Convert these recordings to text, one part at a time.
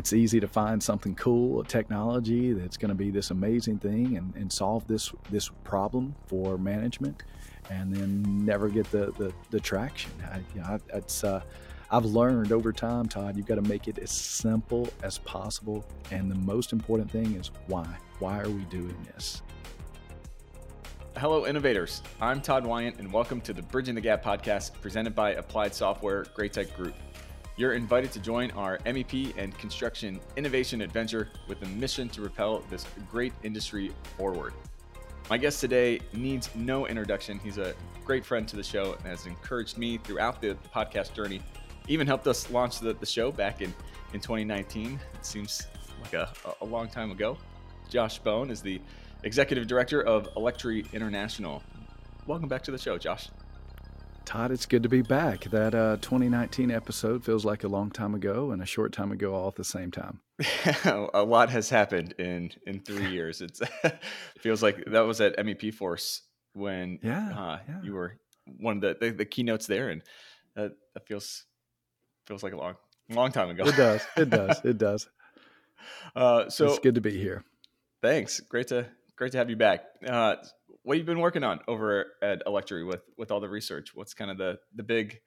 it's easy to find something cool, a technology that's going to be this amazing thing and, and solve this this problem for management, and then never get the the, the traction. I, you know, it's uh, I've learned over time, Todd. You've got to make it as simple as possible, and the most important thing is why. Why are we doing this? Hello, innovators. I'm Todd Wynne, and welcome to the Bridging the Gap podcast presented by Applied Software GRAITEC Group. You're invited to join our MEP and construction innovation adventure with a mission to propel this great industry forward. My guest today needs no introduction. He's a great friend to the show and has encouraged me throughout the podcast journey. Even helped us launch the, the show back in, in 2019. It seems like a, a long time ago. Josh Bone is the executive director of Electri International. Welcome back to the show, Josh. Todd, it's good to be back. That uh, 2019 episode feels like a long time ago and a short time ago all at the same time. a lot has happened in in three years. It feels like that was at MEP Force when yeah, uh, yeah. you were one of the, the, the keynotes there, and that, that feels feels like a long long time ago. It does. It does. It does. Uh, so it's good to be here. Thanks. Great to great to have you back. What have you been working on over at Electri with with all the research? What's kind of the the big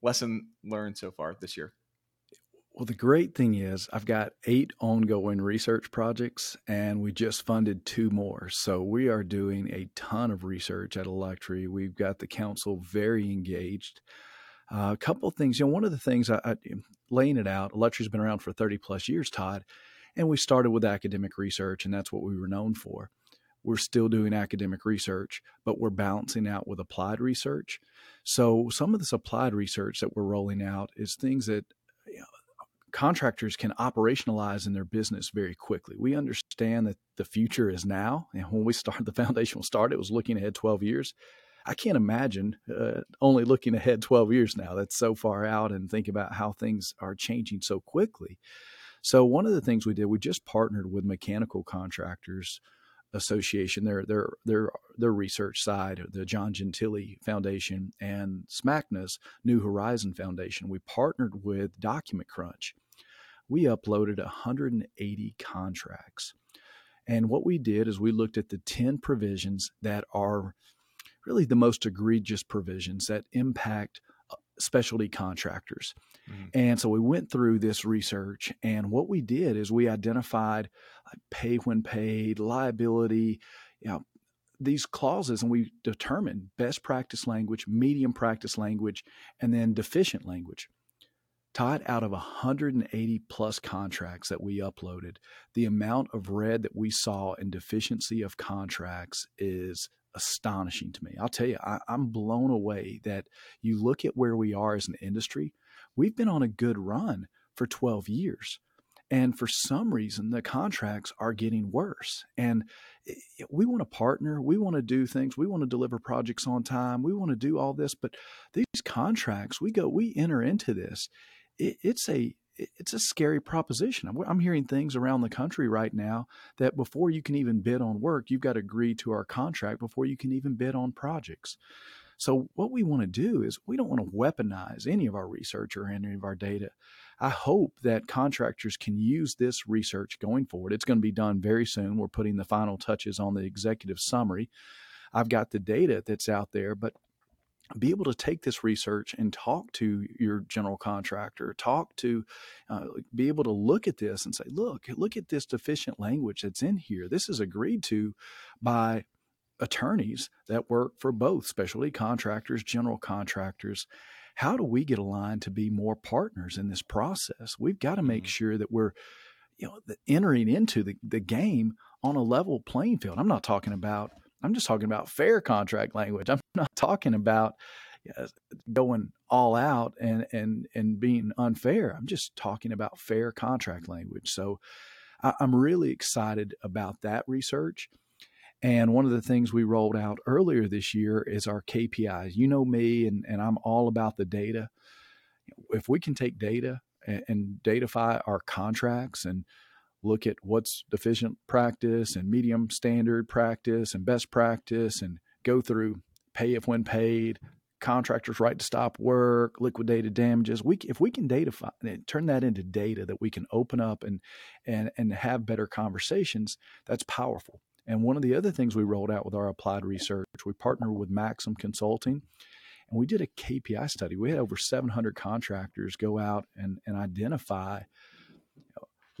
lesson learned so far this year? Well, the great thing is I've got eight ongoing research projects, and we just funded two more. So we are doing a ton of research at Electri. We've got the council very engaged. Uh, a couple of things, you know, one of the things I, I laying it out, Electri's been around for 30 plus years, Todd, and we started with academic research, and that's what we were known for we're still doing academic research, but we're balancing out with applied research. So some of this applied research that we're rolling out is things that you know, contractors can operationalize in their business very quickly. We understand that the future is now, and when we started the foundational start, it was looking ahead 12 years. I can't imagine uh, only looking ahead 12 years now. That's so far out, and think about how things are changing so quickly. So one of the things we did, we just partnered with mechanical contractors Association, their their their their research side, the John Gentile Foundation and SMACNA's New Horizon Foundation. We partnered with Document Crunch. We uploaded 180 contracts. And what we did is we looked at the 10 provisions that are really the most egregious provisions that impact specialty contractors. Mm-hmm. And so we went through this research, and what we did is we identified pay when paid, liability, you know, these clauses, and we determined best practice language, medium practice language, and then deficient language. Todd, out of 180 plus contracts that we uploaded, the amount of red that we saw in deficiency of contracts is astonishing to me. I'll tell you, I, am blown away that you look at where we are as an industry we've been on a good run for 12 years. And for some reason, the contracts are getting worse. And we want to partner. We want to do things. We want to deliver projects on time. We want to do all this. But these contracts, we go, we enter into this. it's a it's a scary proposition. I'm hearing things around the country right now that before you can even bid on work, you've got to agree to our contract before you can even bid on projects. So, what we want to do is we don't want to weaponize any of our research or any of our data. I hope that contractors can use this research going forward. It's going to be done very soon. We're putting the final touches on the executive summary. I've got the data that's out there, but be able to take this research and talk to your general contractor, talk to, uh, be able to look at this and say, look, look at this deficient language that's in here. This is agreed to by attorneys that work for both specialty contractors, general contractors. How do we get aligned to be more partners in this process? We've got to make mm-hmm. sure that we're, you know, entering into the, the game on a level playing field. I'm not talking about, I'm just talking about fair contract language. I'm not talking about going all out and, and, and being unfair. I'm just talking about fair contract language. So I, I'm really excited about that research. And one of the things we rolled out earlier this year is our KPIs. You know me, and, and I'm all about the data. If we can take data and, and datafy our contracts and look at what's deficient practice and medium standard practice and best practice and go through pay if when paid, contractors' right to stop work, liquidated damages. We, if we can data turn that into data that we can open up and and and have better conversations, that's powerful. And one of the other things we rolled out with our applied research, we partnered with Maxim Consulting, and we did a KPI study. We had over 700 contractors go out and and identify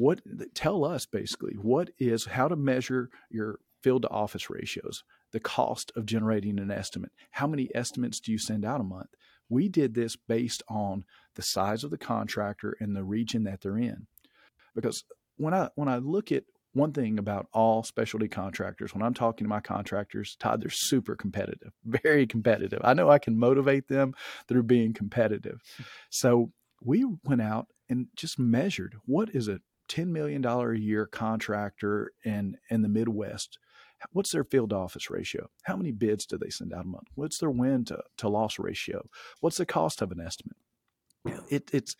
what tell us basically what is how to measure your field to office ratios the cost of generating an estimate. How many estimates do you send out a month? We did this based on the size of the contractor and the region that they're in. Because when I when I look at one thing about all specialty contractors, when I'm talking to my contractors, Todd, they're super competitive, very competitive. I know I can motivate them through being competitive. So we went out and just measured what is a $10 million a year contractor in, in the Midwest What's their field office ratio? How many bids do they send out a month? What's their win to, to loss ratio? What's the cost of an estimate? It, it's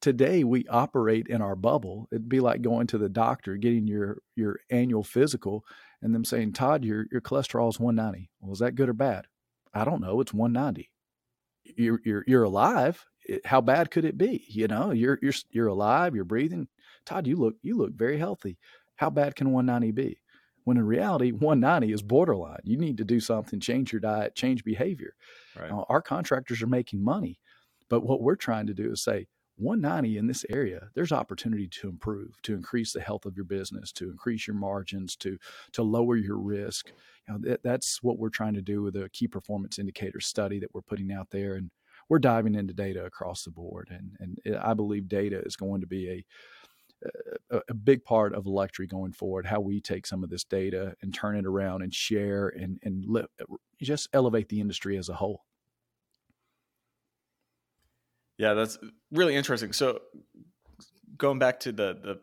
today we operate in our bubble. It'd be like going to the doctor, getting your your annual physical, and them saying, "Todd, your your cholesterol is 190." Well, is that good or bad? I don't know. It's 190. You're you're you're alive. How bad could it be? You know, you're you're you're alive. You're breathing. Todd, you look you look very healthy. How bad can 190 be? when in reality 190 is borderline you need to do something change your diet change behavior right. uh, our contractors are making money but what we're trying to do is say 190 in this area there's opportunity to improve to increase the health of your business to increase your margins to to lower your risk you know that, that's what we're trying to do with a key performance indicator study that we're putting out there and we're diving into data across the board and and i believe data is going to be a a, a, big part of Electri going forward, how we take some of this data and turn it around and share and, and li- just elevate the industry as a whole. Yeah, that's really interesting. So going back to the, the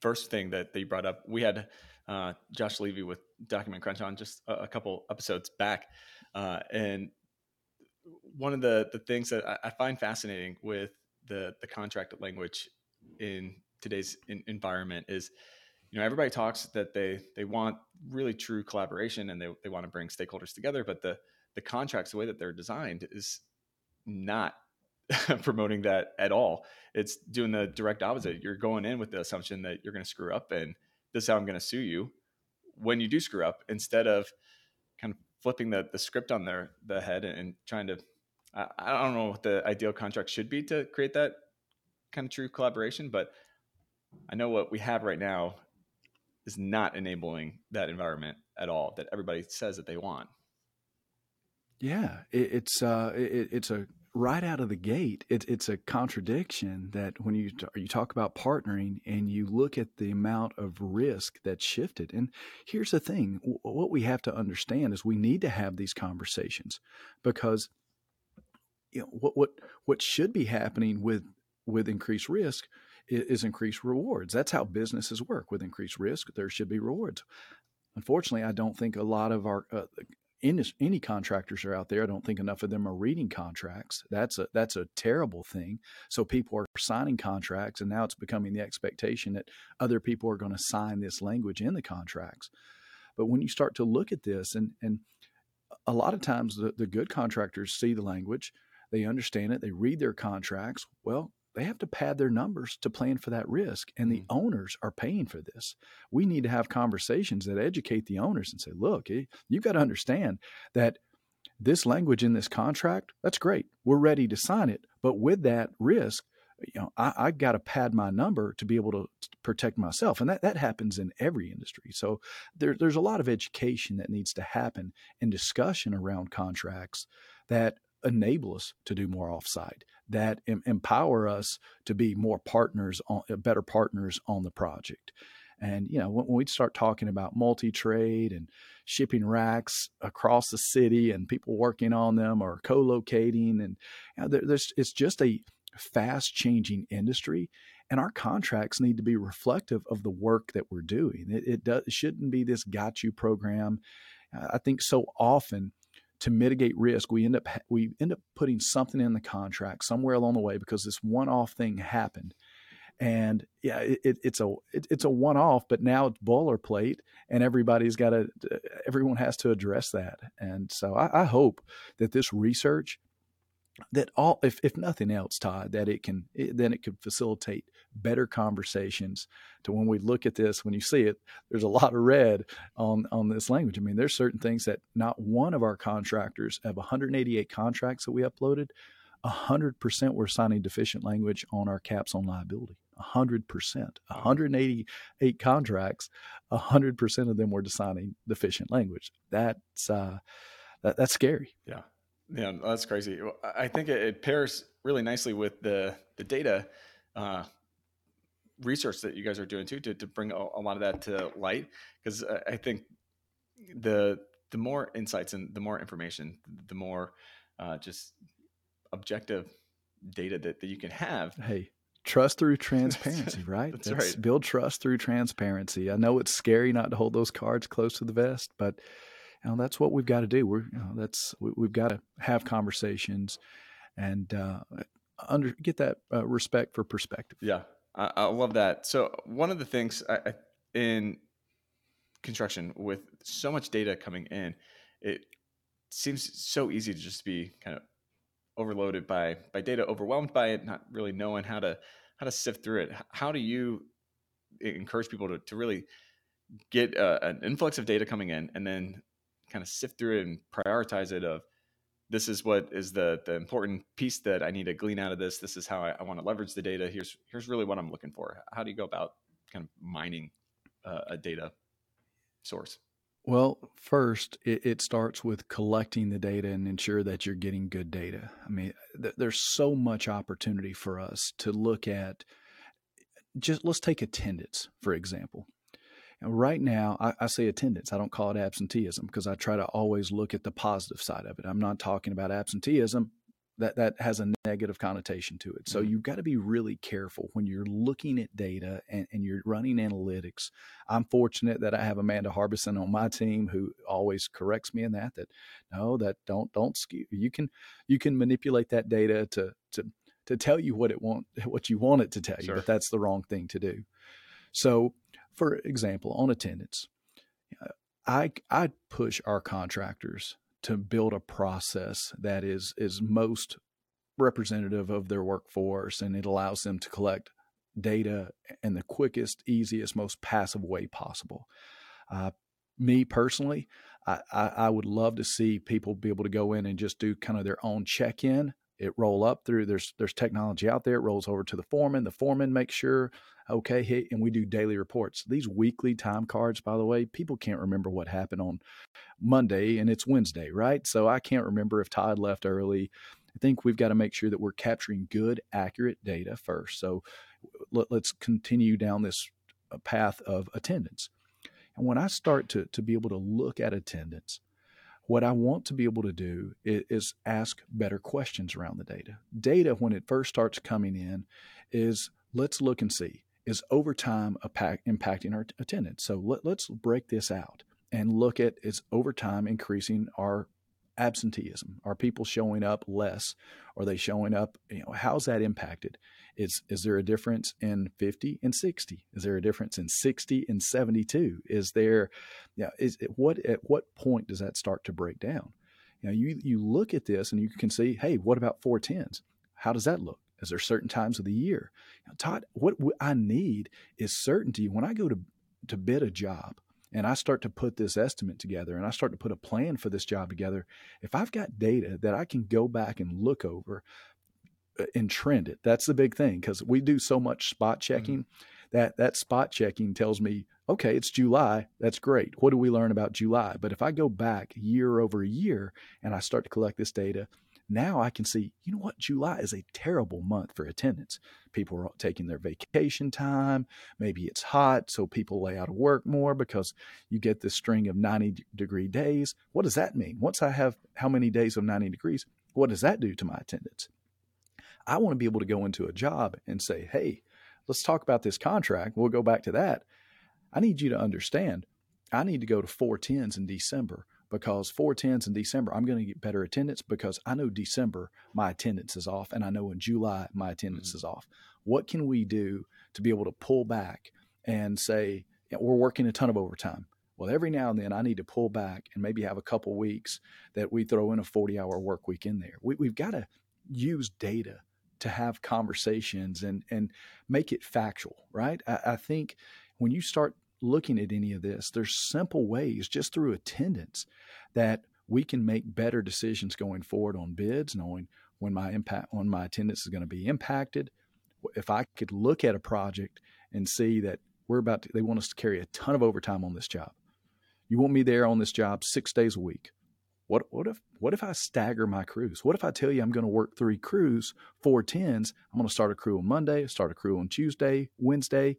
first thing that they brought up, we had uh, Josh Levy with Document Crunch on just a, a couple episodes back. Uh, and one of the, the things that I, I find fascinating with the, the contract language in today's in, environment is you know everybody talks that they they want really true collaboration and they, they want to bring stakeholders together but the the contracts the way that they're designed is not promoting that at all. It's doing the direct opposite. You're going in with the assumption that you're going to screw up and this is how i'm going to sue you when you do screw up instead of kind of flipping the, the script on their the head and, and trying to I, I don't know what the ideal contract should be to create that kind of true collaboration but I know what we have right now is not enabling that environment at all that everybody says that they want. Yeah, it, it's uh, it, it's a right out of the gate. It, it's a contradiction that when you you talk about partnering and you look at the amount of risk that's shifted. And here's the thing: what we have to understand is we need to have these conversations because you know what what what should be happening with with increased risk is increased rewards. That's how businesses work. With increased risk, there should be rewards. Unfortunately, I don't think a lot of our uh, any, contractors are out there. I don't think enough of them are reading contracts. That's a that's a terrible thing. So people are signing contracts, and now it's becoming the expectation that other people are going to sign this language in the contracts. But when you start to look at this, and and a lot of times the, the good contractors see the language, they understand it, they read their contracts. Well, they have to pad their numbers to plan for that risk. And the mm. owners are paying for this. We need to have conversations that educate the owners and say, look, eh, you've got to understand that this language in this contract, that's great. We're ready to sign it. But with that risk, you know, I, I got to pad my number to be able to, to, protect myself. And that, that happens in every industry. So there, there's a lot of education that needs to happen and discussion around contracts that enable us to do more offsite, that em- empower us to be more partners, on, uh, better partners on the project. And you know, when, we start talking about multi-trade and shipping racks across the city and people working on them or co-locating, and you know, there, there's it's just a fast-changing industry, and our contracts need to be reflective of the work that we're doing. It, it, does, it shouldn't be this got you program. I think so often to mitigate risk, we end up we end up putting something in the contract somewhere along the way because this one-off thing happened, and yeah, it, it's a it, it's a one-off, but now it's boilerplate, and everybody's got to everyone has to address that, and so I, I hope that this research that all if, if nothing else todd that it can it, then it could facilitate better conversations to when we look at this when you see it there's a lot of red on on this language. I mean there's certain things that not one of our contractors of 188 contracts that we uploaded 100% were signing deficient language on our caps on liability. 100% 188 contracts 100% of them were signing deficient language. That's uh that, that's scary. Yeah yeah, that's crazy. I think it, pairs really nicely with the the data uh, research that you guys are doing too to, to bring a, a lot of that to light. Because I think the the more insights and the more information, the more uh, just objective data that, that you can have. Hey, trust through transparency, right? That's, That's right. Build trust through transparency. I know it's scary not to hold those cards close to the vest, but know, that's what we've got to do. We're, you know, that's, we, have got to have conversations and uh, under, get that uh, respect for perspective. Yeah, I, I, love that. So one of the things I, I, in construction with so much data coming in, it seems so easy to just be kind of overloaded by by data, overwhelmed by it, not really knowing how to how to sift through it. How do you encourage people to, to really get uh, an influx of data coming in and then kind of sift through it and prioritize it of this is what is the the important piece that I need to glean out of this. This is how I, I want to leverage the data. Here's here's really what I'm looking for. How do you go about kind of mining uh, a data source? Well, first, it, it, starts with collecting the data and ensure that you're getting good data. I mean, th- there's so much opportunity for us to look at. Just let's take attendance, for example. Right now, I, I, say attendance. I don't call it absenteeism because I try to always look at the positive side of it. I'm not talking about absenteeism. That, that has a negative connotation to it. So mm-hmm. you've got to be really careful when you're looking at data and, and you're running analytics. I'm fortunate that I have Amanda Harbison on my team who always corrects me in that. That no, that don't don't skew. You can you can manipulate that data to to to tell you what it want what you want it to tell you, but that's the wrong thing to do. So for example, on attendance, I I push our contractors to build a process that is is most representative of their workforce and it allows them to collect data in the quickest, easiest, most passive way possible. Uh, me personally, I, I, I, would love to see people be able to go in and just do kind of their own check in. It roll up through there's there's technology out there. It rolls over to the foreman. The foreman makes sure okay, hey, and we do daily reports. These weekly time cards, by the way, people can't remember what happened on Monday and it's Wednesday, right? So I can't remember if Todd left early. I think we've got to make sure that we're capturing good, accurate data first. So let, us continue down this uh, path of attendance. And when I start to, to be able to look at attendance, what I want to be able to do is, is, ask better questions around the data. Data, when it first starts coming in, is let's look and see is overtime impacting our attendance? So let, let's break this out and look at is overtime increasing our absenteeism? Are people showing up less? Are they showing up? You know, how's that impacted? Is is there a difference in 50 and 60? Is there a difference in 60 and 72? Is there, yeah, is it, what at what point does that start to break down? You know, you you look at this and you can see, hey, what about four tens? How does that look? Is there certain times of the year? You know, Todd, what I need is certainty. When I go to to bid a job and I start to put this estimate together and I start to put a plan for this job together, if I've got data that I can go back and look over uh, and trend it, that's the big thing because we do so much spot mm-hmm. checking. Mm-hmm. That that spot checking tells me, okay, it's July. That's great. What do we learn about July? But if I go back year over year and I start to collect this data now I can see, you know what, July is a terrible month for attendance. People are taking their vacation time. Maybe it's hot, so people lay out of work more because you get this string of 90 degree days. What does that mean? Once I have how many days of 90 degrees, what does that do to my attendance? I want to be able to go into a job and say, hey, let's talk about this contract. We'll go back to that. I need you to understand, I need to go to four tens in December because four tens in December, I'm going to get better attendance because I know December my attendance is off, and I know in July my attendance mm-hmm. is off. What can we do to be able to pull back and say we're working a ton of overtime? Well, every now and then I need to pull back and maybe have a couple weeks that we throw in a 40 hour work week in there. We, we've got to use data to have conversations and and make it factual, right? I, I think when you start looking at any of this, there's simple ways just through attendance that we can make better decisions going forward on bids, knowing when my impact when my attendance is going to be impacted. If I could look at a project and see that we're about to, they want us to carry a ton of overtime on this job. You want me there on this job six days a week. What what if what if I stagger my crews? What if I tell you I'm going to work three crews, four tens? I'm going to start a crew on Monday, start a crew on Tuesday, Wednesday.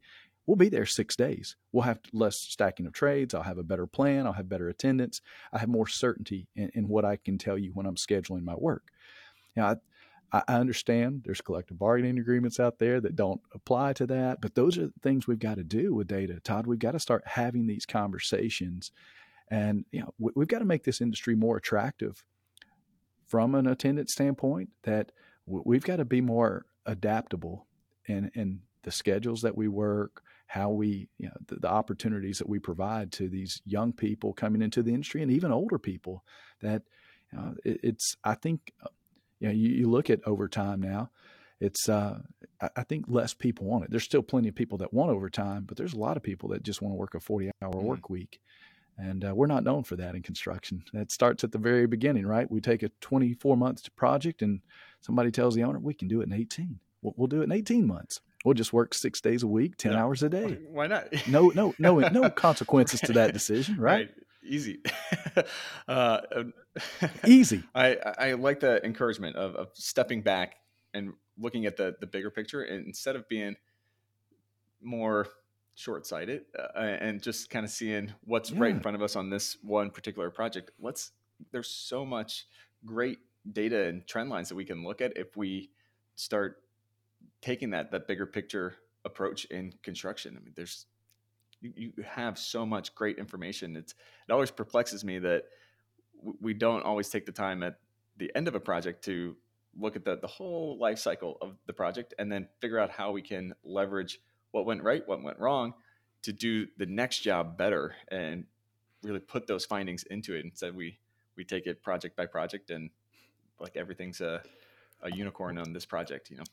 We'll be there six days. We'll have less stacking of trades. I'll have a better plan. I'll have better attendance. I have more certainty in, in what I can tell you when I'm scheduling my work. Now, I, I understand there's collective bargaining agreements out there that don't apply to that, but those are things we've got to do with data. Todd, we've got to start having these conversations and you know, we, have got to make this industry more attractive from an attendance standpoint. That we've got to be more adaptable in in the schedules that we work, how we, you know, the, the, opportunities that we provide to these young people coming into the industry, and even older people. That you know, it, it's, I think, uh, you know, you, you look at overtime now it's uh, I think less people want it. There's still plenty of people that want overtime, but there's a lot of people that just want to work a 40 hour mm-hmm. work week. And uh, we're not known for that in construction. That starts at the very beginning, right? We take a 24 month project and somebody tells the owner, we can do it in 18. We'll, we'll do it in 18 months. We'll just work six days a week, 10 yeah. hours a day. Why not? no, no, no, no consequences to that decision, right? right. Easy. uh, Easy. I, I like the encouragement of, of stepping back and looking at the, the bigger picture and instead of being more short sighted uh, and just kind of seeing what's yeah. right in front of us on this one particular project. Let's, there's so much great data and trend lines that we can look at if we start taking that, that bigger picture approach in construction. I mean, there's, you, you have so much great information. It's, it always perplexes me that we don't always take the time at the end of a project to look at the, the whole life cycle of the project and then figure out how we can leverage what went right, what went wrong, to do the next job better and really put those findings into it. Instead, we we take it project by project and like everything's a a unicorn on this project, you know.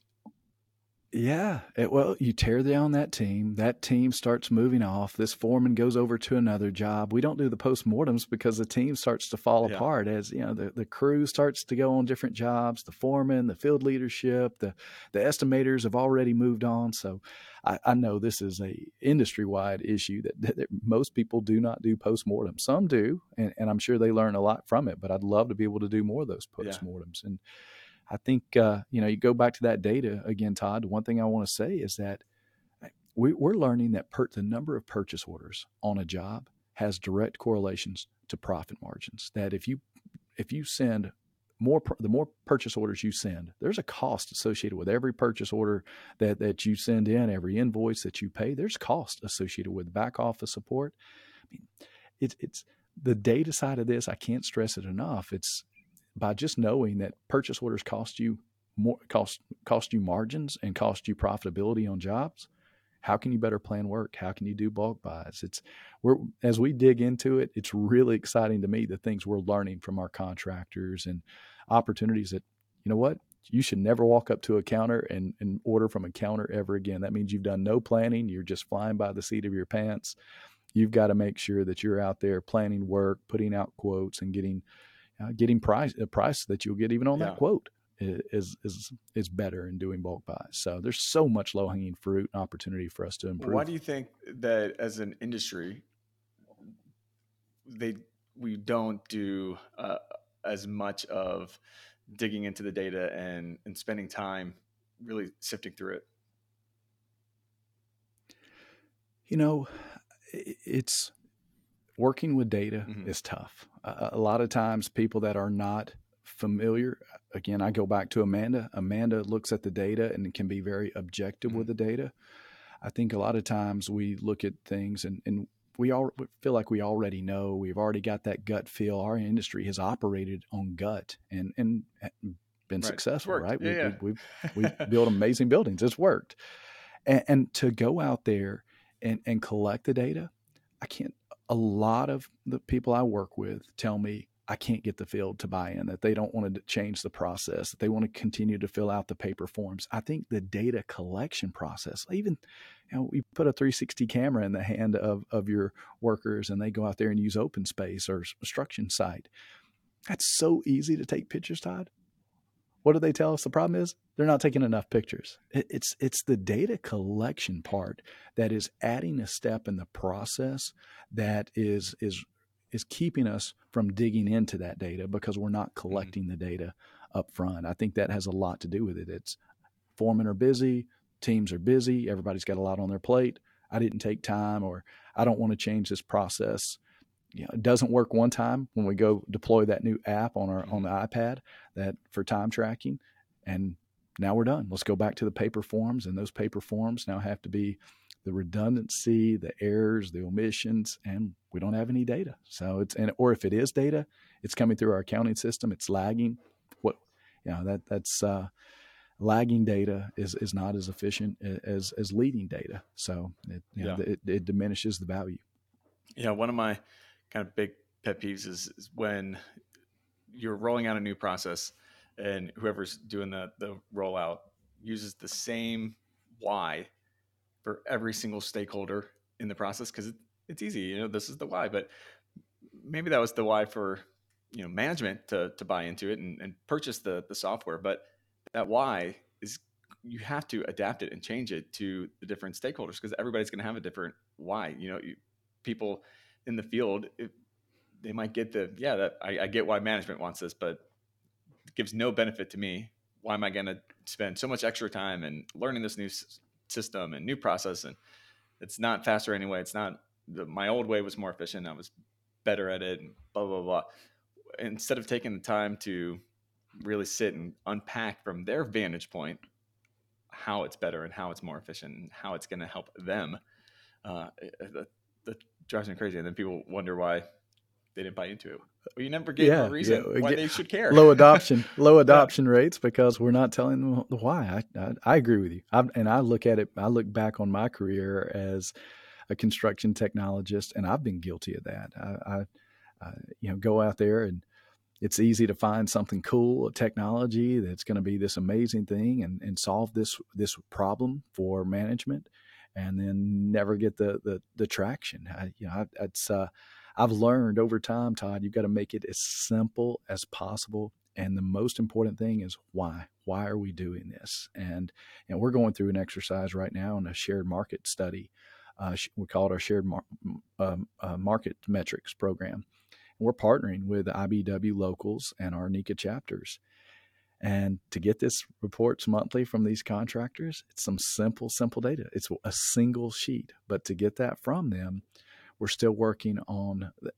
Yeah. It, well, you tear down that team. That team starts moving off. This foreman goes over to another job. We don't do the postmortems because the team starts to fall yeah. apart as you know the, the crew starts to go on different jobs. The foreman, the field leadership, the the estimators have already moved on. So I, I know this is a industry wide issue that, that, that, most people do not do postmortem. Some do, and, and I'm sure they learn a lot from it. But I'd love to be able to do more of those postmortems yeah. and I think uh, you know you go back to that data again, Todd. One thing I want to say is that we, are learning that per, the number of purchase orders on a job has direct correlations to profit margins. That if you if you send more the more purchase orders you send, there's a cost associated with every purchase order that that you send in, every invoice that you pay. There's cost associated with back office support. I mean, it's it's the data side of this. I can't stress it enough. It's by just knowing that purchase orders cost you more cost cost you margins and cost you profitability on jobs how can you better plan work? How can you do bulk buys? It's we're as we dig into it it's really exciting to me the things we're learning from our contractors and opportunities that you know what? You should never walk up to a counter and, and order from a counter ever again. That means you've done no planning. You're just flying by the seat of your pants. You've got to make sure that you're out there planning work putting out quotes and getting uh, getting price a price that you'll get even on yeah. that quote is is is better in doing bulk buys. So there's so much low hanging fruit and opportunity for us to improve. Why do you think that as an industry, they we don't do uh, as much of digging into the data and and spending time really sifting through it? You know, it's working with data mm-hmm. is tough. Uh, a lot of times, people that are not familiar, again, I go back to Amanda. Amanda looks at the data and can be very objective mm-hmm. with the data. I think a lot of times we look at things and, and we all feel like we already know. We've already got that gut feel. Our industry has operated on gut and and been right. successful, right? Yeah, we, yeah. we, we, we built amazing buildings. It's worked. And, and, to go out there and, and collect the data, I can't a lot of the people I work with tell me I can't get the field to buy in, that they don't want to change the process, that they want to continue to fill out the paper forms. I think the data collection process, even you know, put a 360 camera in the hand of, of your workers and they go out there and use OpenSpace or StructionSite. That's so easy to take pictures, Todd. What do they tell us the problem is? They're not taking enough pictures. It's it's the data collection part that is adding a step in the process that is is is keeping us from digging into that data because we're not mm-hmm. collecting mm-hmm. the data up front. I think that has a lot to do with it. It's foremen are busy, teams are busy, everybody's got a lot on their plate. I didn't take time or I don't want to change this process. You know, it doesn't work one time when we go deploy that new app on our on the mm-hmm. iPad that for time tracking and now we're done. Let's go back to the paper forms and those paper forms now have to be the redundancy, the errors, the omissions, and we don't have any data. So it's and or if it is data, it's coming through our accounting system. It's lagging. What you know that that's uh, lagging data is is not as efficient as as leading data. So it you know, it, it diminishes the value. Yeah, one of my kind of big pet peeves is, is when you're rolling out a new process and whoever's doing the the rollout uses the same why for every single stakeholder in the process because it, it's easy. You know, this is the why, but maybe that was the why for you know management to to buy into it and, and purchase the the software. But that why is you have to adapt it and change it to the different stakeholders because everybody's going to have a different why. You know, you, people in the field, it, they might get the yeah that I, I get why management wants this, but it gives no benefit to me. Why am I going to spend so much extra time and learning this new system and new process? And it's not faster anyway. It's not the, my old way was more efficient. I was better at it and blah blah blah. Instead of taking the time to really sit and unpack from their vantage point how it's better and how it's more efficient and how it's going to help them uh, drives me crazy and then people wonder why they didn't buy into it. Well, you never gave yeah, a reason yeah. why they should care. Low adoption, low adoption yeah. rates because we're not telling them the why. I, I, I agree with you. I, and I look at it. I look back on my career as a construction technologist, and I've been guilty of that. I, I you know, go out there and it's easy to find something cool, a technology that's going to be this amazing thing and, and solve this this problem for management, and then never get the the, the traction. I, you know, it's uh, I've learned over time, Todd, you've got to make it as simple as possible. And the most important thing is why? Why are we doing this? And know, we're going through an exercise right now in a shared market study. Uh, we call it our shared mar- um, uh, market metrics program. And we're partnering with IBEW locals and our NECA chapters. And to get this reports monthly from these contractors, it's some simple, simple data. It's a single sheet. But to get that from them, we're still working on the,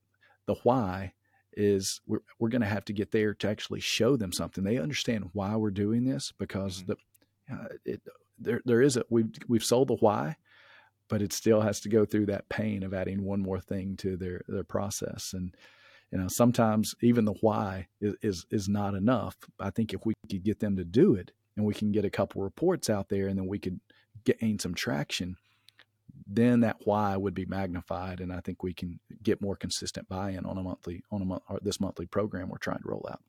the why is we're, we're going to have to get there to actually show them something. They understand why we're doing this because mm-hmm. the uh, it, there there is a we've we've sold the why, but it still has to go through that pain of adding one more thing to their their process. And you know sometimes even the why is is, is not enough. I think if we could get them to do it, and we can get a couple reports out there, and then we could gain some traction then that why would be magnified, and I think we can get more consistent buy-in on a monthly on a month this monthly program we're trying to roll out.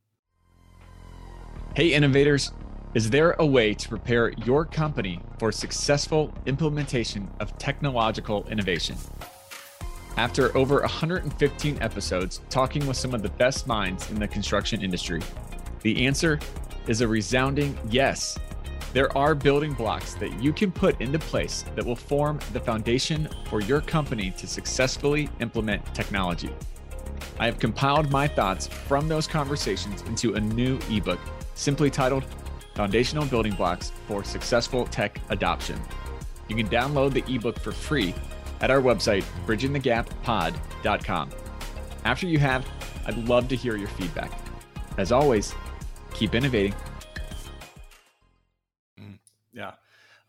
Hey, innovators. Is there a way to prepare your company for successful implementation of technological innovation? After over 115 episodes talking with some of the best minds in the construction industry, the answer is a resounding yes. There are building blocks that you can put into place that will form the foundation for your company to successfully implement technology. I have compiled my thoughts from those conversations into a new ebook simply titled Foundational Building Blocks for Successful Tech Adoption. You can download the ebook for free at our website, bridgingthegappod.com. After you have, I'd love to hear your feedback. As always, keep innovating. Yeah.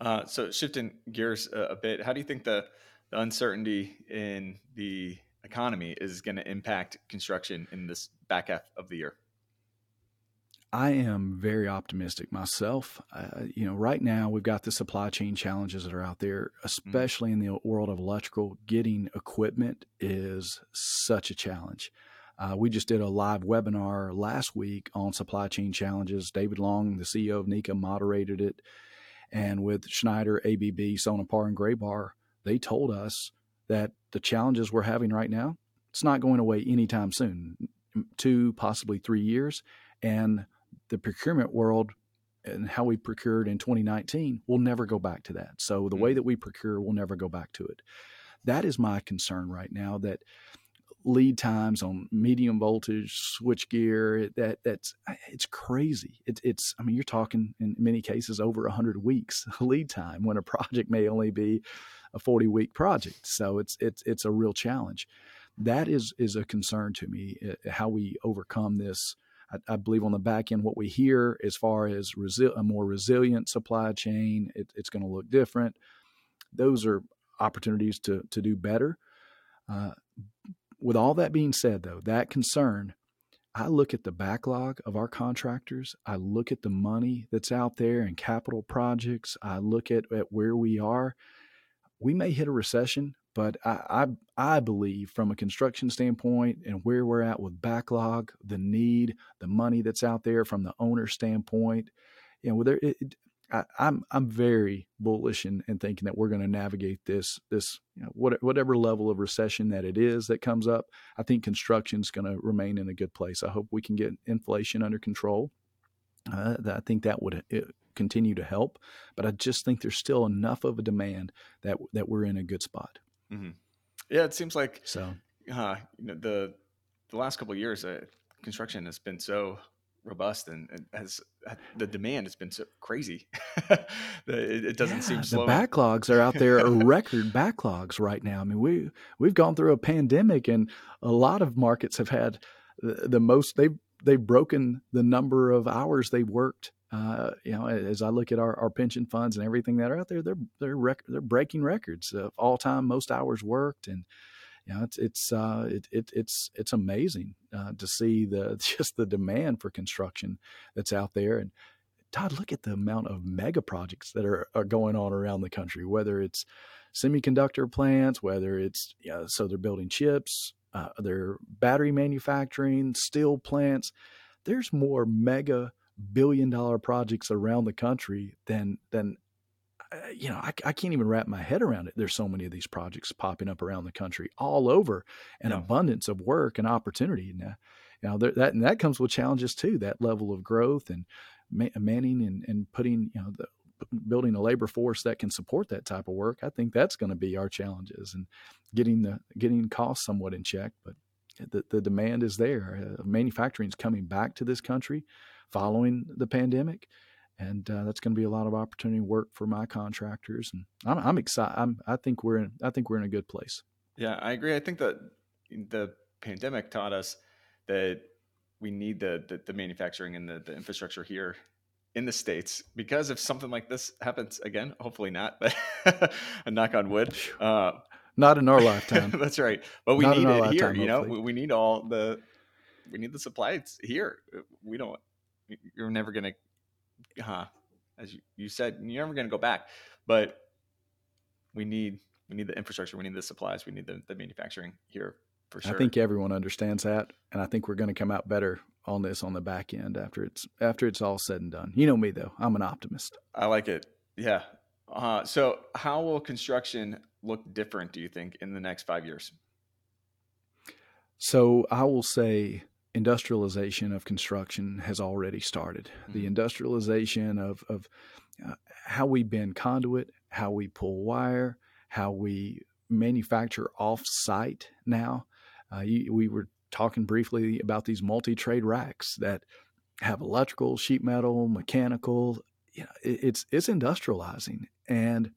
Uh, so shifting gears a, a, bit, how do you think the, the uncertainty in the economy is going to impact construction in this back half of the year? I am very optimistic myself. Uh, you know, right now we've got the supply chain challenges that are out there, mm-hmm. especially mm-hmm. in the world of electrical. Getting equipment is such a challenge. Uh, we just did a live webinar last week on supply chain challenges. David Long, the CEO of NECA, moderated it. And with Schneider, ABB, Sonepar, and Graybar, they told us that the challenges we're having right now, it's not going away anytime soon, two, possibly three years. And the procurement world and how we procured in 2019 will never go back to that. So the way mm. that we procure will never go back to it. That is my concern right now that lead times on medium voltage switch gear that that's it's crazy it's it's i mean you're talking in many cases over 100 weeks lead time when a project may only be a 40 week project so it's it's it's a real challenge that is is a concern to me uh, how we overcome this I, I, believe on the back end what we hear as far as resi- a more resilient supply chain it, it's going to look different those are opportunities to to do better uh, with all that being said, though, that concern, I look at the backlog of our contractors. I look at the money that's out there in capital projects. I look at, at where we are. We may hit a recession, but I, I, I believe from a construction standpoint and where we're at with backlog, the need, the money that's out there from the owner standpoint, you know, there it, I, am I'm, I'm very bullish in, in thinking that we're going to navigate this this you know, what, whatever level of recession that it is that comes up. I think construction is going to remain in a good place. I hope we can get inflation under control. Uh, I think that would uh, continue to help, but I just think there's still enough of a demand that that we're in a good spot. Mm-hmm. Yeah, it seems like so. Uh, you know, the the last couple years, uh, construction has been so robust and, and, has the demand has been so crazy. it, it, doesn't yeah, seem slow. The backlogs are out there are record backlogs right now. I mean, we we've gone through a pandemic, and a lot of markets have had the, the most. They've they've broken the number of hours they worked. Uh, you know, as I look at our, our pension funds and everything that are out there, they're they're rec- they're breaking records of all time most hours worked and you know, it's it's uh, it, it, it's it's amazing uh, to see the just the demand for construction that's out there. And Todd, look at the amount of mega projects that are, are going on around the country. Whether it's semiconductor plants, whether it's you know, so they're building chips, uh, they're battery manufacturing, steel plants. There's more mega billion dollar projects around the country then then you know, I, I, can't even wrap my head around it. There's so many of these projects popping up around the country, all over, an yeah. abundance of work and opportunity. Now, you know, there, that and that comes with challenges too. That level of growth and manning and, and putting, you know, the, building a labor force that can support that type of work. I think that's going to be our challenges and getting the getting costs somewhat in check. But the, the demand is there. Uh, manufacturing is coming back to this country following the pandemic and uh, that's going to be a lot of opportunity work for my contractors. And I'm, I'm excited. I'm, I think we're in. I think we're in a good place. Yeah, I agree. I think that the pandemic taught us that we need the the, the manufacturing and the, the infrastructure here in the states because if something like this happens again, hopefully not, but a knock on wood. Uh, not in our lifetime. that's right. But we not need it here. You know, we, we need all the we need the supplies here. We don't. You're never going to huh, as you, you said, you're never going to go back. But we need we need the infrastructure, we need the supplies, we need the, the manufacturing here for sure. I think everyone understands that, and I think we're going to come out better on this on the back end after it's after it's all said and done. You know me though; I'm an optimist. I like it. Yeah. Uh, so, how will construction look different? Do you think in the next five years? So, I will say industrialization of construction has already started. Mm-hmm. The industrialization of, of uh, how we bend conduit, how we pull wire, how we manufacture off site now. Uh, you, we were talking briefly about these multi trade racks that have electrical, sheet metal, mechanical. You know, it, it's it's industrializing, and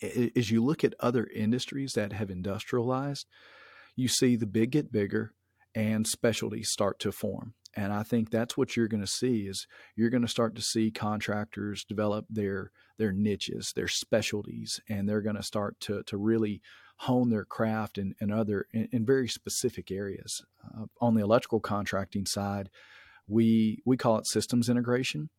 it, as you look at other industries that have industrialized, you see the big get bigger, and specialties start to form. And I think that's what you're going to see is you're going to start to see contractors develop their their niches, their specialties, and they're going to start to to really hone their craft in other in, in very specific areas. Uh, on the electrical contracting side, we we call it systems integration,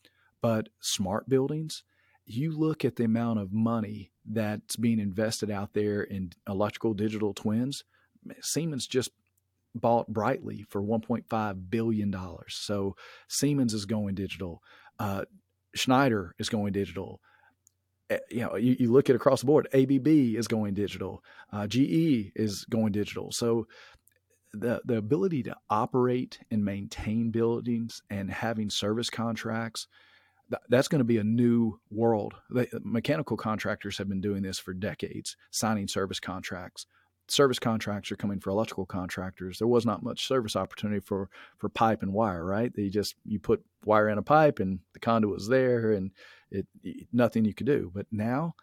but smart buildings. You look at the amount of money that's being invested out there in electrical digital twins. Siemens just bought Brightly for 1.5 billion dollars. So Siemens is going digital. Uh, Schneider is going digital. Eh, you know, you, you, look at across the board. ABB is going digital. Uh, GE is going digital. So the the ability to operate and maintain buildings and having service contracts that's going to be a new world. The mechanical contractors have been doing this for decades, signing service contracts. Service contracts are coming for electrical contractors. There was not much service opportunity for for pipe and wire, right? They just you put wire in a pipe and the conduit was there, and it nothing you could do. But now,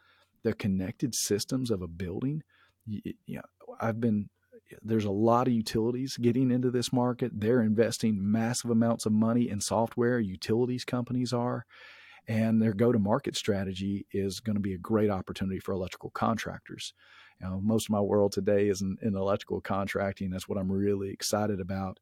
the connected systems of a building, you, you know, I've been there's a lot of utilities getting into this market. They're investing massive amounts of money in software. Utilities companies are, and their go-to-market strategy is going to be a great opportunity for electrical contractors. You know, most of my world today is in, in electrical contracting. That's what I'm really excited about.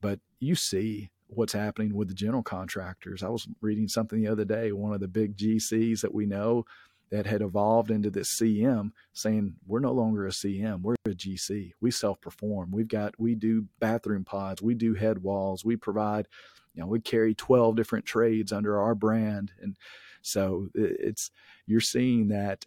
But you see what's happening with the general contractors. I was reading something the other day. One of the big GCs that we know that had evolved into this CM saying we're no longer a CM, we're a GC. We self-perform. We've got we do bathroom pods, we do head walls, we provide, you know, we carry 12 different trades under our brand. And so it's you're seeing that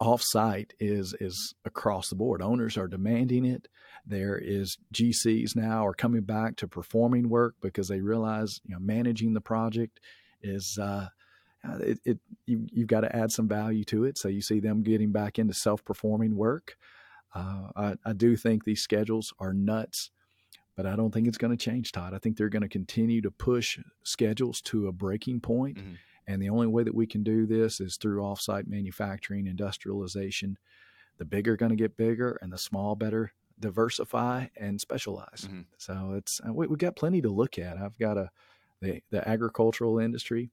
offsite is is across the board. Owners are demanding it. There is GCs now are coming back to performing work because they realize you know managing the project is uh, uh, it, it you, you've got to add some value to it. So you see them getting back into self-performing work. Uh, I, I do think these schedules are nuts, but I don't think it's going to change, Todd. I think they're going to continue to push schedules to a breaking point. Mm-hmm. And the only way that we can do this is through offsite manufacturing, industrialization. The big are going to get bigger, and the small better diversify and specialize. Mm-hmm. So it's uh, we, have got plenty to look at. I've got a the, the agricultural industry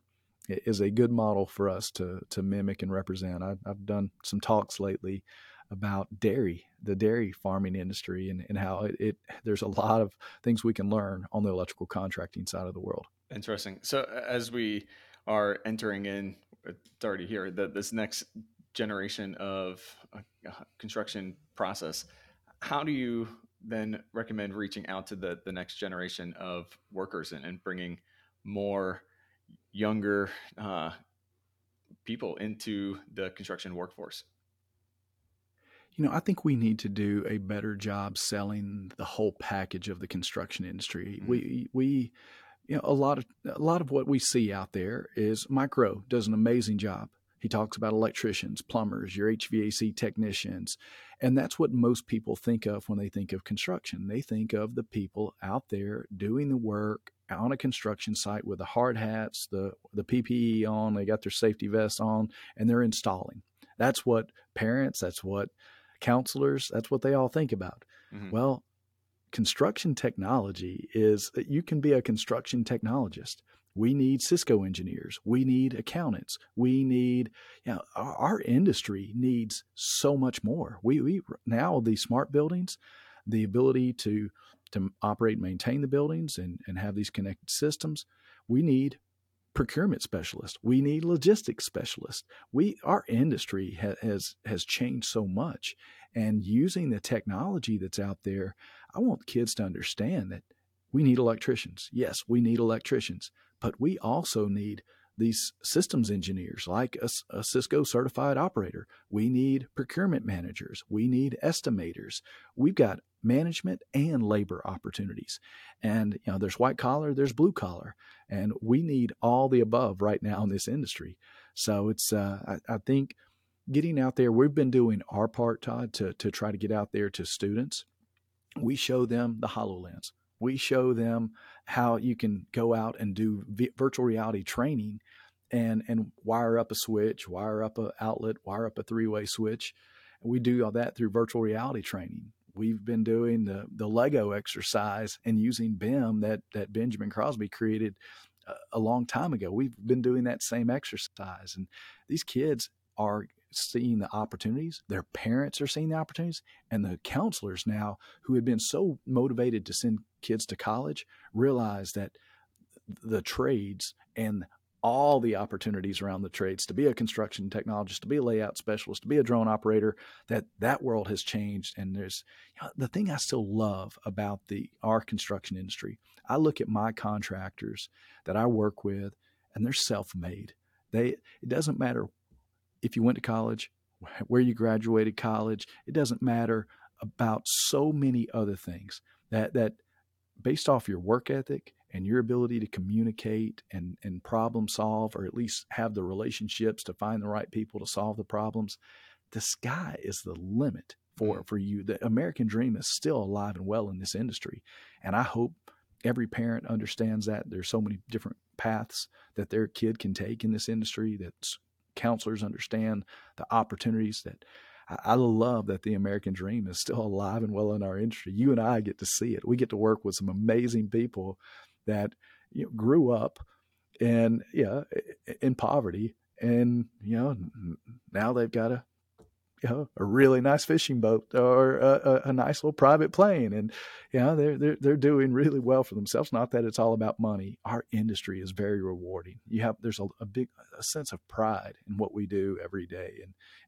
is a good model for us to to mimic and represent. I've, I've done some talks lately about dairy, the dairy farming industry, and, and how it, it, there's a lot of things we can learn on the electrical contracting side of the world. Interesting. So as we are entering in, it's already here, that this next generation of uh, construction process, how do you then recommend reaching out to the the next generation of workers and, and bringing more younger uh, people into the construction workforce? You know, I think we need to do a better job selling the whole package of the construction industry. Mm-hmm. We we you know a lot of a lot of what we see out there is Mike Rowe does an amazing job. He talks about electricians, plumbers, your HVAC technicians, and that's what most people think of when they think of construction. They think of the people out there doing the work on a construction site with the hard hats, the the PPE on, they got their safety vests on, and they're installing. That's what parents, that's what counselors, that's what they all think about. Mm-hmm. Well, construction technology is that you can be a construction technologist. We need Cisco engineers. We need accountants. We need, you know, our, our industry needs so much more. We, we now these smart buildings, the ability to to operate maintain the buildings and, and have these connected systems, we need procurement specialists. We need logistics specialists. We our industry ha, has has changed so much, and using the technology that's out there, I want kids to understand that we need electricians. Yes, we need electricians, but we also need these systems engineers like a, a, Cisco certified operator. We need procurement managers. We need estimators. We've got management and labor opportunities. And you know, there's white collar, there's blue collar, and we need all the above right now in this industry. So it's uh, I, I think getting out there. We've been doing our part, Todd, to to try to get out there to students. We show them the Hololens. We show them how you can go out and do v- virtual reality training and and wire up a switch, wire up a outlet, wire up a three-way switch. And we do all that through virtual reality training we've been doing the the Lego exercise and using BIM that that Benjamin Crosby created a, a long time ago. We've been doing that same exercise, and these kids are seeing the opportunities. Their parents are seeing the opportunities, and the counselors now who had been so motivated to send kids to college realize that the trades and all the opportunities around the trades to be a construction technologist to be a layout specialist to be a drone operator that that world has changed and there's you know, the thing i still love about the our construction industry i look at my contractors that i work with and they're self-made they it doesn't matter if you went to college where you graduated college it doesn't matter about so many other things that that based off your work ethic and your ability to communicate and, and problem solve, or at least have the relationships to find the right people to solve the problems, the sky is the limit for, mm. for you. The American dream is still alive and well in this industry. And I hope every parent understands that there's so many different paths that their kid can take in this industry, that counselors understand the opportunities that I love that the American dream is still alive and well in our industry. You and I get to see it. We get to work with some amazing people that you know, grew up and yeah in poverty and you know now they've got a you know a really nice fishing boat or a, a, a, nice little private plane and you know they're, they're they're doing really well for themselves not that it's all about money our industry is very rewarding you have there's a, a big a sense of pride in what we do every day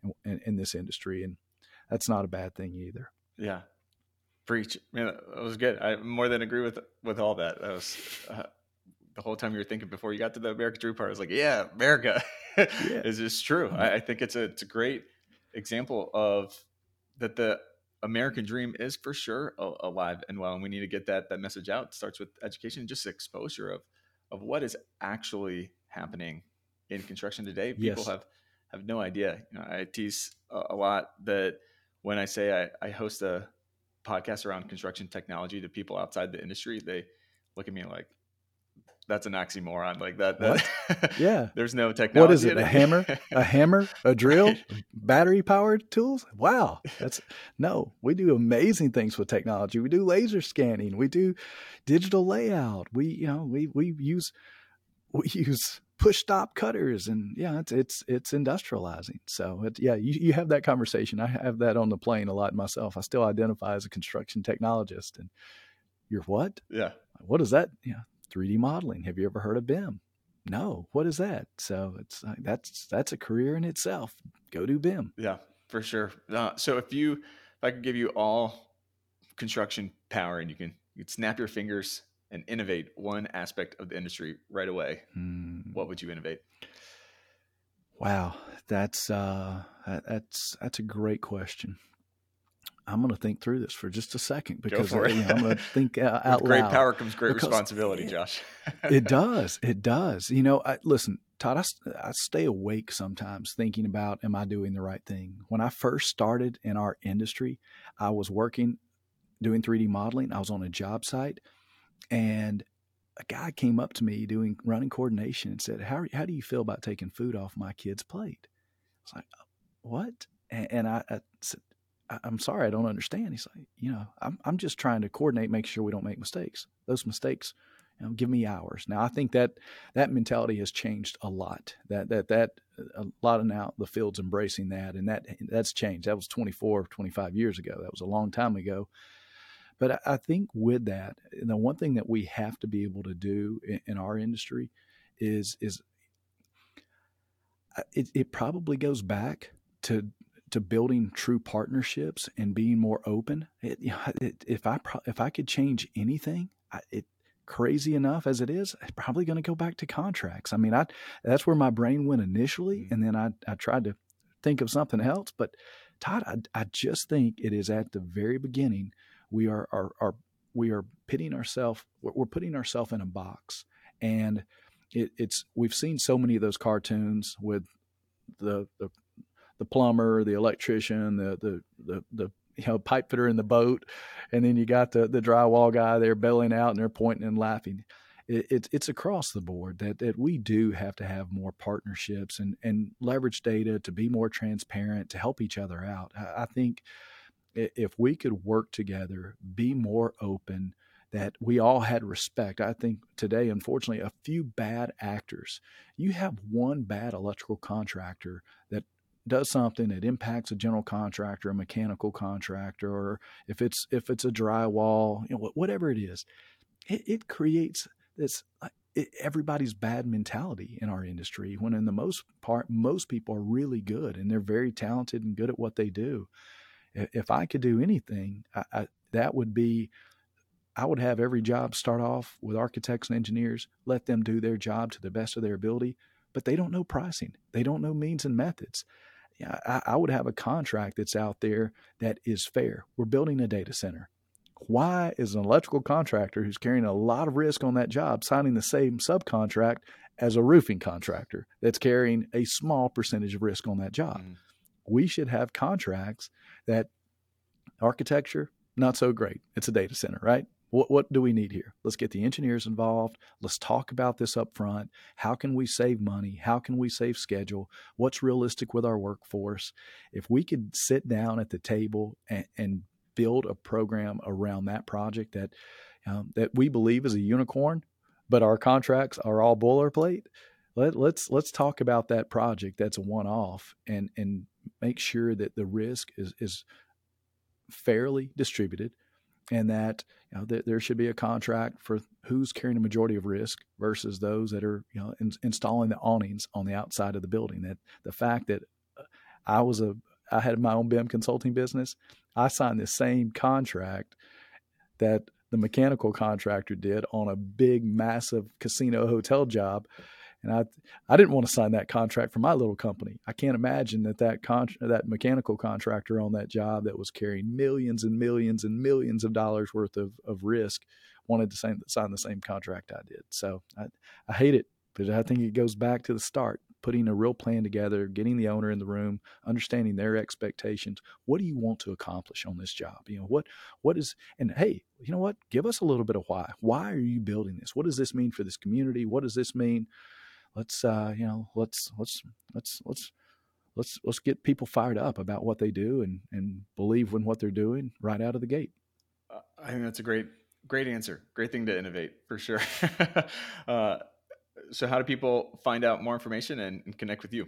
in, in in this industry and that's not a bad thing either yeah Preach, man, that was good. I more than agree with with all that. That was uh, the whole time you were thinking before you got to the America Dream part. I was like, yeah, America yeah. is just true. I, I, think it's a it's a great example of that the American dream is for sure alive and well, and we need to get that that message out. It starts with education, just exposure of of what is actually happening in construction today. People yes. have have no idea. You know, I tease a, lot that when I say I, I host a podcast around construction technology to people outside the industry, they look at me like, that's an oxymoron. Like that. that yeah. There's no technology. What is it? A hammer? A hammer? A drill? Battery powered tools? Wow. That's no. We do amazing things with technology. We do laser scanning. We do digital layout. We you know we we use we use push stop cutters and yeah it's it's it's industrializing so it, yeah you, you have that conversation i have that on the plane a lot myself i still identify as a construction technologist and you're what yeah what is that yeah 3d modeling. Have you ever heard of bim? No. What is that? So it's like that's that's a career in itself. Go do bim. Yeah for sure. Uh, so if you if i could give you all construction power and you can you could snap your fingers and innovate one aspect of the industry right away, mm. what would you innovate? Wow, that's uh, that's that's a great question. I'm going to think through this for just a second because I, you know, I'm going to think uh, out great loud. Great power comes great responsibility, it, Josh. it does. It does. You know, I, listen, Todd, I, I stay awake sometimes thinking about, am I doing the right thing? When I first started in our industry, I was working doing 3D modeling. I was on a job site and a guy came up to me doing running coordination and said, "How how do you feel about taking food off my kid's plate?" I was like, "What?" And, and I, I said, "I'm sorry, I don't understand." He's like, "You know, I'm I'm just trying to coordinate, make sure we don't make mistakes. Those mistakes, you know, give me hours." Now, I think that that mentality has changed a lot. That that that a lot of now the field's embracing that, and that that's changed. That was 24, 25 years ago. That was a long time ago. But I think with that, the one thing that we have to be able to do in, in our industry is is uh, it, it probably goes back to to building true partnerships and being more open. It, you know, it, if I if I could change anything, I, it crazy enough as it is, it's probably going to go back to contracts. I mean, I that's where my brain went initially, mm-hmm. and then I I tried to think of something else. But Todd, I, I just think it is at the very beginning we are are, are we are pitting ourselves we're putting ourselves in a box and it, it's we've seen so many of those cartoons with the the, the plumber the electrician the, the the the you know pipe fitter in the boat and then you got the the drywall guy there bailing out and they're pointing and laughing it, it, it's across the board that, that we do have to have more partnerships and, and leverage data to be more transparent to help each other out. I, I think if we could work together, be more open, that we all had respect. I think today, unfortunately, a few bad actors. You have one bad electrical contractor that does something it impacts a general contractor, a mechanical contractor, or if it's if it's a drywall, you know, whatever it is, it, it creates this everybody's bad mentality in our industry when in the most part most people are really good and they're very talented and good at what they do. If i could do anything I, I, that would be i would have every job start off with architects and engineers let them do their job to the best of their ability but they don't know pricing. They don't know means and methods I, I would have a contract that's out there that is fair we're building a data center why is an electrical contractor who's carrying a lot of risk on that job signing the same subcontract as a roofing contractor that's carrying a small percentage of risk on that job? Mm-hmm. We should have contracts that architecture, not so great. It's a data center, right? What, what do we need here? Let's get the engineers involved. Let's talk about this up front. How can we save money? How can we save schedule? What's realistic with our workforce? If we could sit down at the table and, and build a program around that project that um, that we believe is a unicorn, but our contracts are all boilerplate. Let, let's let's talk about that project that's a one off and and make sure that the risk is is fairly distributed and that you know that there should be a contract for who's carrying a majority of risk versus those that are you know in, installing the awnings on the outside of the building that the fact that uh, I was a I had my own BIM consulting business I signed the same contract that the mechanical contractor did on a big, massive casino hotel job. And I, I didn't want to sign that contract for my little company. I can't imagine that that con- that mechanical contractor on that job that was carrying millions and millions and millions of dollars worth of, of risk wanted to sign, sign the same contract I did. So I, I hate it, but I think it goes back to the start putting a real plan together, getting the owner in the room, understanding their expectations. What do you want to accomplish on this job? You know, what what is and hey, you know what? Give us a little bit of why. Why are you building this? What does this mean for this community? What does this mean? Let's uh, you know, let's let's let's let's let's let's get people fired up about what they do and and believe in what they're doing right out of the gate. Uh, I think that's a great great answer. Great thing to innovate for sure. uh, so how do people find out more information and, and connect with you?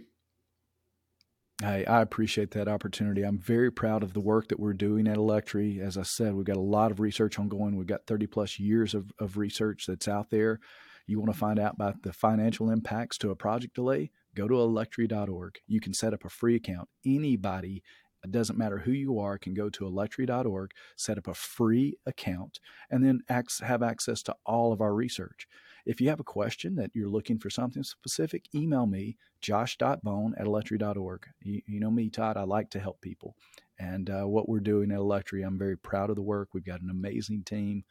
I, I, appreciate that opportunity. I'm very proud of the work that we're doing at Electri. As I said, we've got a lot of research ongoing. We've got 30 plus years of, of research that's out there. You want to find out about the financial impacts to a project delay? Go to electri.org. You can set up a free account. Anybody, it doesn't matter who you are, can go to electri.org, set up a free account, and then have access to all of our research. If you have a question that you're looking for something specific, email me, josh.bone at electri.org. You, you know me, Todd, I like to help people. And uh, what we're doing at Electri, I'm very proud of the work. We've got an amazing team.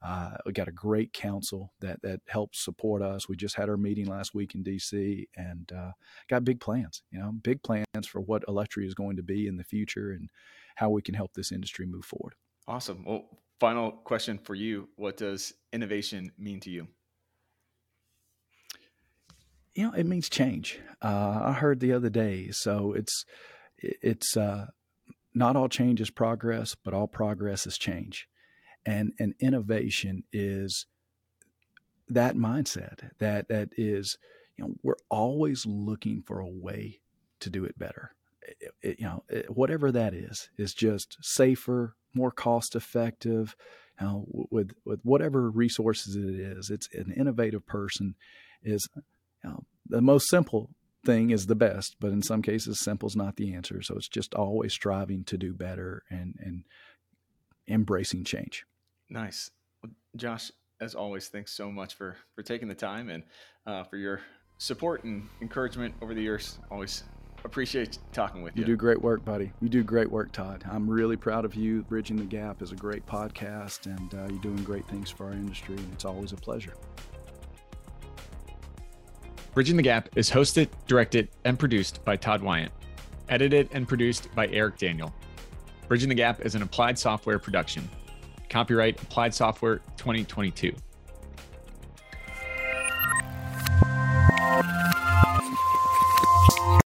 Uh, we got a great council that that helps support us. We just had our meeting last week in DC, and uh, got big plans. You know, big plans for what Electri is going to be in the future and how we can help this industry move forward. Awesome. Well, final question for you: What does innovation mean to you? you know, it means change. Uh, I heard the other day. So it's it's uh, not all change is progress, but all progress is change, and and innovation is that mindset that that is you know we're always looking for a way to do it better. It, it, you know, it, whatever that is, is just safer, more cost effective. You know, with with whatever resources it is, it's an innovative person is you know, the most simple thing is the best, but in some cases, simple is not the answer. So it's just always striving to do better and and embracing change. Nice, well, Josh. As always, thanks so much for for taking the time and uh, for your support and encouragement over the years. Always appreciate talking with you. You do great work, buddy. You do great work, Todd. I'm really proud of you. Bridging the Gap is a great podcast, and uh, you're doing great things for our industry, and it's always a pleasure. Bridging the Gap is hosted, directed, and produced by Todd Wynne, edited and produced by Eric Daniel. Bridging the Gap is an applied software production. Copyright Applied Software 2022.